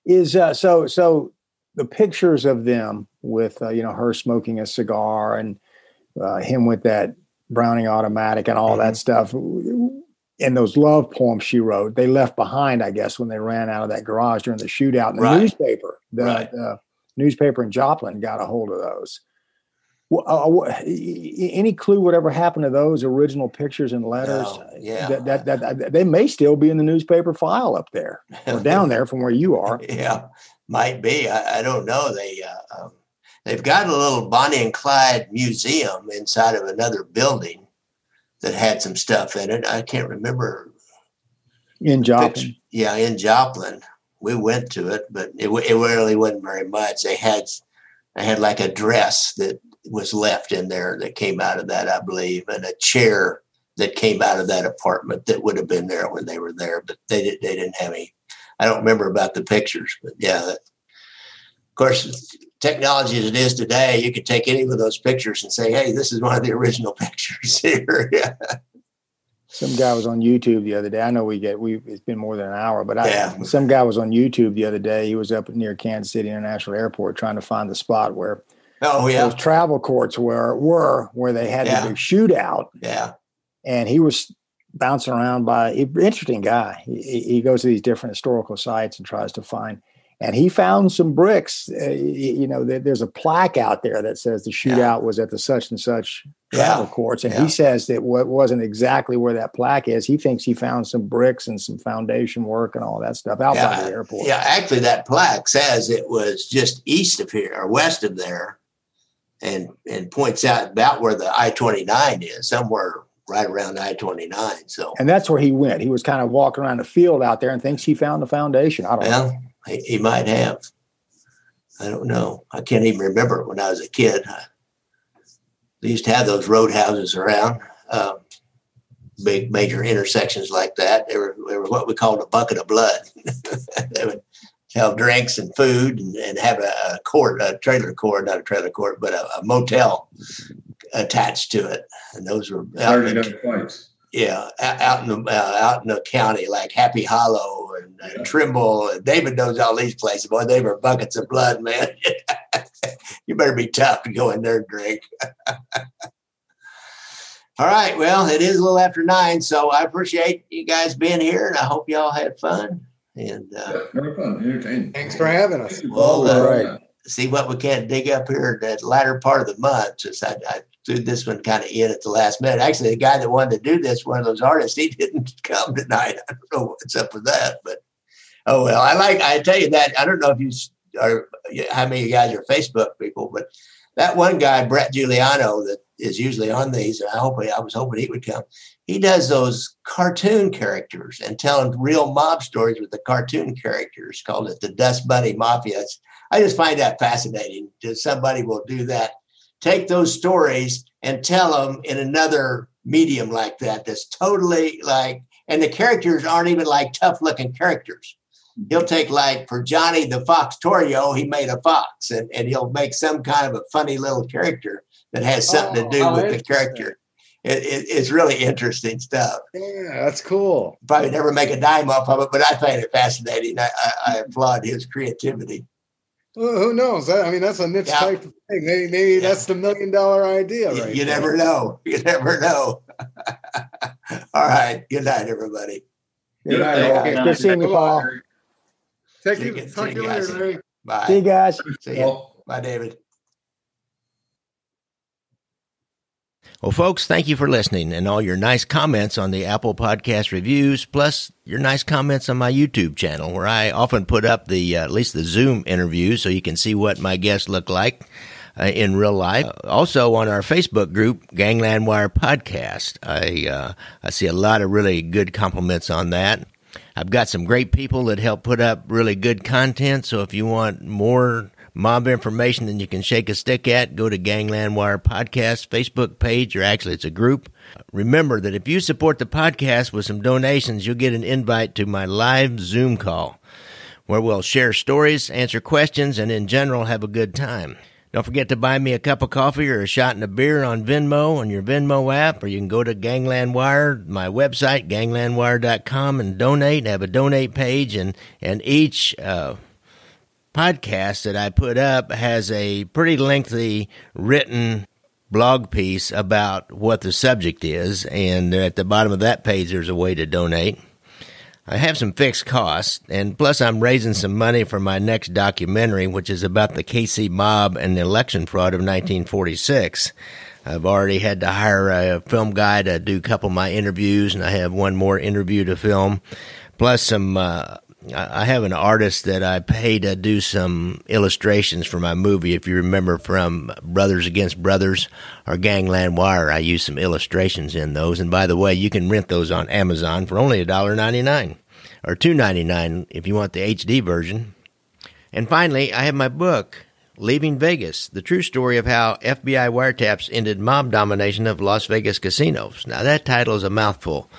Is uh, so so the pictures of them with uh, you know her smoking a cigar and uh, him with that Browning automatic and all mm-hmm. that stuff and those love poems she wrote, they left behind, I guess, when they ran out of that garage during the shootout. And the right. newspaper, the, right. the, newspaper in Joplin, got a hold of those. Uh, any clue whatever happened to those original pictures and letters? No, yeah, that, that, that, that, they may still be in the newspaper file up there or down there from where you are. Yeah, might be. I, I don't know. They uh, um, they've got a little Bonnie and Clyde museum inside of another building that had some stuff in it. I can't remember. In Joplin. Yeah, in Joplin. We went to it, but it, it really wasn't very much. They had they had like a dress that was left in there that came out of that, I believe, and a chair that came out of that apartment that would have been there when they were there, but they did they didn't have any. I don't remember about the pictures, but yeah, that, of course, technology as it is today, you could take any of those pictures and say, "Hey, this is one of the original pictures here." Some guy was on YouTube the other day. I know we get we it's been more than an hour, but I, yeah. some guy was on YouTube the other day. He was up near Kansas City International Airport trying to find the spot where oh yeah those travel courts were were where they had yeah. the big shootout. Yeah, and he was bouncing around by interesting guy. He, he goes to these different historical sites and tries to find and he found some bricks. Uh, you know, there's a plaque out there that says the shootout yeah. was at the such and such travel yeah. courts, and yeah. he says that what wasn't exactly where that plaque is. He thinks he found some bricks and some foundation work and all that stuff out by the airport. Yeah, actually, that plaque says it was just east of here or west of there, and and points out about where the I twenty nine is, somewhere right around I twenty nine. So, and that's where he went. He was kind of walking around the field out there and thinks he found the foundation. I don't well, know he, might have. I don't know. I can't even remember when I was a kid. they used to have those roadhouses around, uh, big major intersections like that. They were, they were what we called a bucket of blood. they would have drinks and food and, and have a, a, court, a trailer court, not a trailer court, but a, a motel attached to it. And those were out in, yeah, out in the uh, out in the county like Happy Hollow and, Trimble. And David knows all these places. Boy, they were buckets of blood, man. you better be tough to go in there and drink. all right. Well, it is a little after nine, so I appreciate you guys being here, and I hope y'all had fun. And uh, yeah, fun, entertaining. Thanks for having us. Well, uh, right. see what we can't dig up here in that latter part of the month. Since I, I this one kind of in at the last minute. Actually, the guy that wanted to do this, one of those artists, he didn't come tonight. I don't know what's up with that, but oh well. I like. I tell you that. I don't know if you are how many of you guys are Facebook people, but that one guy, Brett Giuliano, that is usually on these, and I hope I was hoping he would come. He does those cartoon characters and telling real mob stories with the cartoon characters. Called it the Dust Bunny Mafia. I just find that fascinating. That somebody will do that take those stories and tell them in another medium like that that's totally like and the characters aren't even like tough looking characters he'll take like for johnny the fox torrio he made a fox and, and he'll make some kind of a funny little character that has something oh, to do with the character it, it, it's really interesting stuff. Yeah, that's cool. Probably never make a dime off of it, but I find it fascinating. I, I, I applaud his creativity. Well, who knows? I mean, that's a niche Yeah. type of thing. Maybe, maybe Yeah. that's the million dollar idea, You- right? you there. never know. You never know. All right. Good night, everybody. Good night, Thank all. Good seeing you, Paul. Take See you, you- talk to you you later, guys. Larry. Bye. See you guys. See you. Well, Bye, David. Well, folks, thank you for listening and all your nice comments on the Apple Podcast reviews, plus your nice comments on my YouTube channel, where I often put up the uh, at least the Zoom interviews so you can see what my guests look like uh, in real life. Uh, also on our Facebook group, Gangland Wire Podcast, I uh, I see a lot of really good compliments on that. I've got some great people that help put up really good content. So if you want more mob information that you can shake a stick at, go to Gangland Wire Podcast Facebook page, or actually it's a group. Remember that if you support the podcast with some donations, you'll get an invite to my live Zoom call where we'll share stories, answer questions, and in general have a good time. Don't forget to buy me a cup of coffee or a shot and a beer on Venmo on your Venmo app, or you can go to Gangland Wire, my website, ganglandwire.com, and donate. I have a donate page, and, and each uh, podcast that I put up has a pretty lengthy written blog piece about what the subject is, and at the bottom of that page, there's a way to donate. I have some fixed costs, and plus I'm raising some money for my next documentary, which is about the KC mob and the election fraud of 1946. I've already had to hire a film guy to do a couple of my interviews, and I have one more interview to film, plus some. Uh, I have an artist that I pay to do some illustrations for my movie. If you remember from Brothers Against Brothers or Gangland Wire, I use some illustrations in those. And by the way, you can rent those on Amazon for only $1.99 or $2.99 if you want the HD version. And finally, I have my book, Leaving Vegas, the true story of how FBI wiretaps ended mob domination of Las Vegas casinos. Now, that title is a mouthful.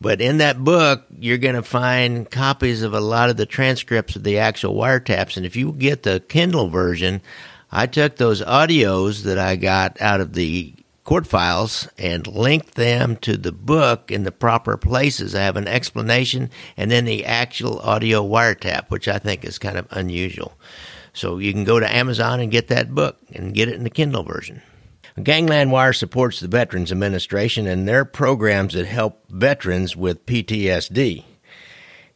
But in that book, you're going to find copies of a lot of the transcripts of the actual wiretaps. And if you get the Kindle version, I took those audios that I got out of the court files and linked them to the book in the proper places. I have an explanation and then the actual audio wiretap, which I think is kind of unusual. So you can go to Amazon and get that book and get it in the Kindle version. Gangland Wire supports the Veterans Administration and their programs that help veterans with PTSD.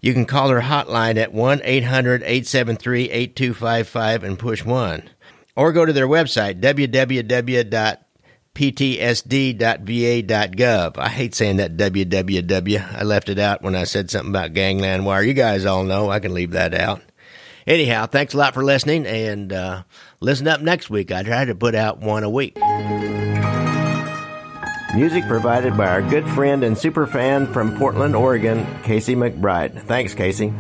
You can call their hotline at 1 800 873 8255 and push 1. Or go to their website, www.ptsd.va.gov. I hate saying that www. I left it out when I said something about Gangland Wire. You guys all know. I can leave that out. Anyhow, thanks a lot for listening, and uh, listen up next week. I try to put out one a week. Music provided by our good friend and super fan from Portland, Oregon, Casey McBride. Thanks, Casey.